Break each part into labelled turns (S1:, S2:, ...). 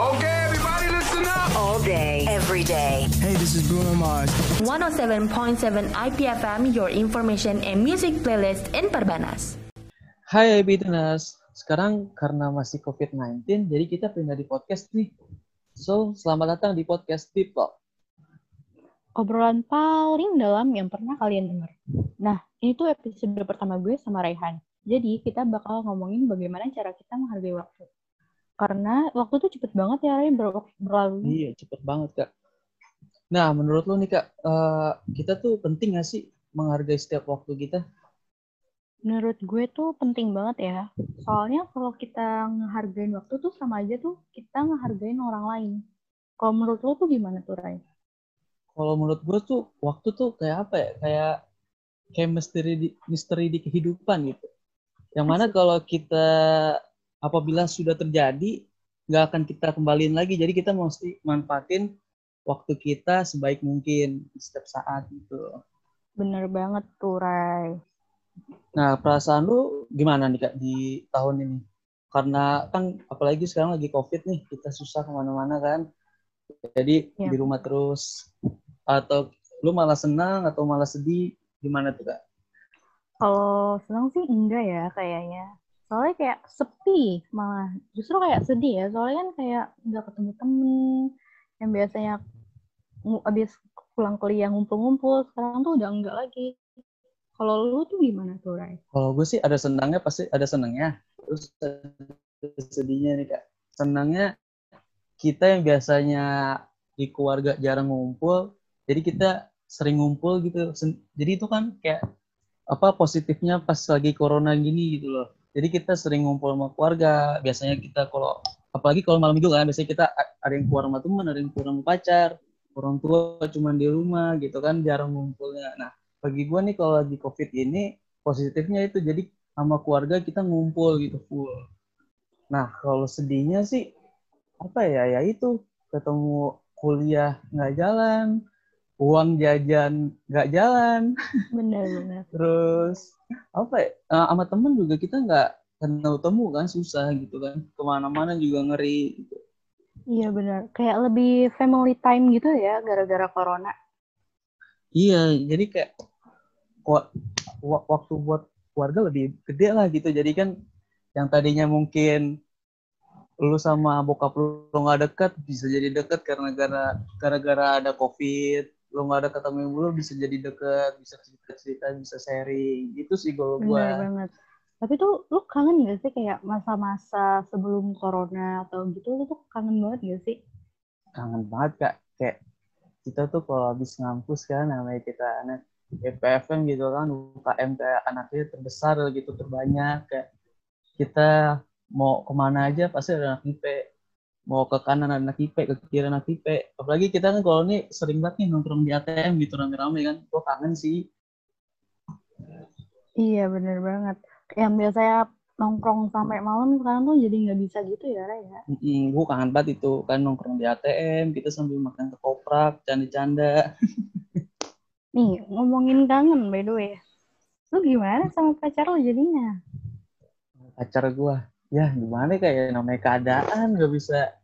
S1: Okay, everybody listen up.
S2: All day, every day.
S3: Hey, this is Bruno Mars.
S4: 107.7 IPFM, your information and music playlist in Perbanas.
S5: Hai Bitunas, sekarang karena masih COVID-19, jadi kita pindah di podcast nih. So, selamat datang di podcast Deep Talk.
S6: obrolan paling dalam yang pernah kalian dengar. Nah, ini tuh episode pertama gue sama Raihan. Jadi, kita bakal ngomongin bagaimana cara kita menghargai waktu. Karena waktu tuh cepet banget ya, Ray, ber berlalu.
S5: Iya, cepet banget, Kak. Nah, menurut lo nih, Kak, eh, kita tuh penting gak sih menghargai setiap waktu kita?
S6: Menurut gue tuh penting banget ya. Soalnya kalau kita ngehargain waktu tuh sama aja tuh kita ngehargain orang lain. Kalau menurut lo tuh gimana tuh, Ray?
S5: Kalau menurut gue tuh, waktu tuh kayak apa ya? Kayak kayak misteri di, misteri di kehidupan gitu. Yang mana kalau kita apabila sudah terjadi, nggak akan kita kembaliin lagi. Jadi kita mesti manfaatin waktu kita sebaik mungkin setiap saat gitu.
S6: Bener banget tuh, Ray.
S5: Nah, perasaan lu gimana nih Kak di tahun ini? Karena kan apalagi sekarang lagi COVID nih, kita susah ke mana-mana kan. Jadi
S6: Iya.
S5: di rumah terus. Atau lu malah senang atau malah sedih? Gimana tuh Kak?
S6: Kalau senang sih enggak ya kayaknya. Soalnya kayak sepi malah. Justru kayak sedih ya. Soalnya kan kayak nggak ketemu temen. Yang biasanya abis pulang kuliah ngumpul-ngumpul. Sekarang tuh udah enggak lagi. Kalau lu tuh gimana tuh, Ray?
S5: Kalau gue sih ada senangnya pasti ada senangnya. Terus ada sedihnya nih Kak. Senangnya kita yang biasanya di keluarga jarang ngumpul, jadi kita sering ngumpul gitu. Jadi itu kan kayak apa positifnya pas lagi corona gini gitu loh. Jadi kita sering ngumpul sama keluarga. Biasanya kita kalau apalagi kalau malam minggu kan, biasanya kita ada yang keluar sama teman, ada yang keluar sama pacar, orang tua cuma di rumah gitu kan, jarang ngumpulnya. Nah, bagi gue nih kalau lagi covid ini positifnya itu jadi sama keluarga kita ngumpul gitu full. Nah, kalau sedihnya sih apa ya? Ya itu ketemu kuliah nggak jalan, uang jajan nggak jalan,
S6: Bener-bener.
S5: terus apa ya? eh, sama temen juga kita nggak ketemu temu kan susah gitu kan, ke mana-mana juga ngeri. Gitu.
S6: Iya bener. Kayak lebih family time gitu ya gara-gara corona.
S5: Iya, jadi kayak wa- wa- waktu buat keluarga lebih gede lah gitu. Jadi kan yang tadinya mungkin lu sama bokap lu nggak dekat bisa jadi dekat karena gara gara-gara ada covid lu nggak ada ketemu lu bisa jadi dekat bisa cerita cerita bisa sharing. Gitu sih kalau
S6: banget. Tapi tuh lu kangen gak sih kayak masa-masa sebelum corona atau gitu lu tuh kangen banget gak sih?
S5: kangen banget kak. Kayak kita tuh kalau habis ngampus kan namanya kita anak EPFM gitu kan UKM kayak anaknya terbesar gitu terbanyak. Kayak kita mau ke mana aja pasti ada anak IP mau ke kanan anak IP ke kiri anak IP apalagi kita kan kalau ini sering banget nih nongkrong di ATM gitu rame-rame kan gua kangen sih
S6: Iya bener banget. Yang biasanya nongkrong sampai malam sekarang tuh jadi nggak bisa gitu ya, Ray ya?
S5: Mm, gue kangen banget itu kan nongkrong di ATM kita sambil makan ketoprak canda-canda
S6: Nih, ngomongin kangen by the way. Lu gimana sama pacar lu jadinya?
S5: pacar gua ya gimana kayak namanya keadaan gak bisa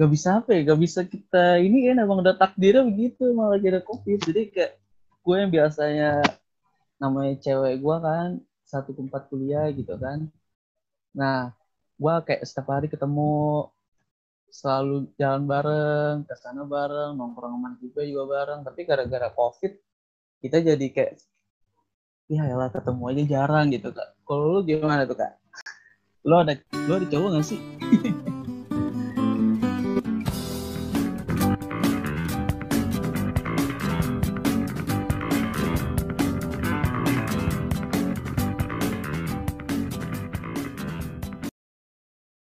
S5: gak bisa apa ya gak bisa kita ini kan emang udah takdirnya begitu malah jadi covid. Jadi kayak gue yang biasanya namanya cewek gua kan satu tempat kuliah gitu kan. Nah gua kayak setiap hari ketemu selalu jalan bareng ke sana bareng nongkrong sama juga juga bareng. Tapi gara-gara covid kita jadi kayak ya elah ketemu aja jarang gitu kak. Kalau lu gimana tuh kak lu ada lu ada cowok gak sih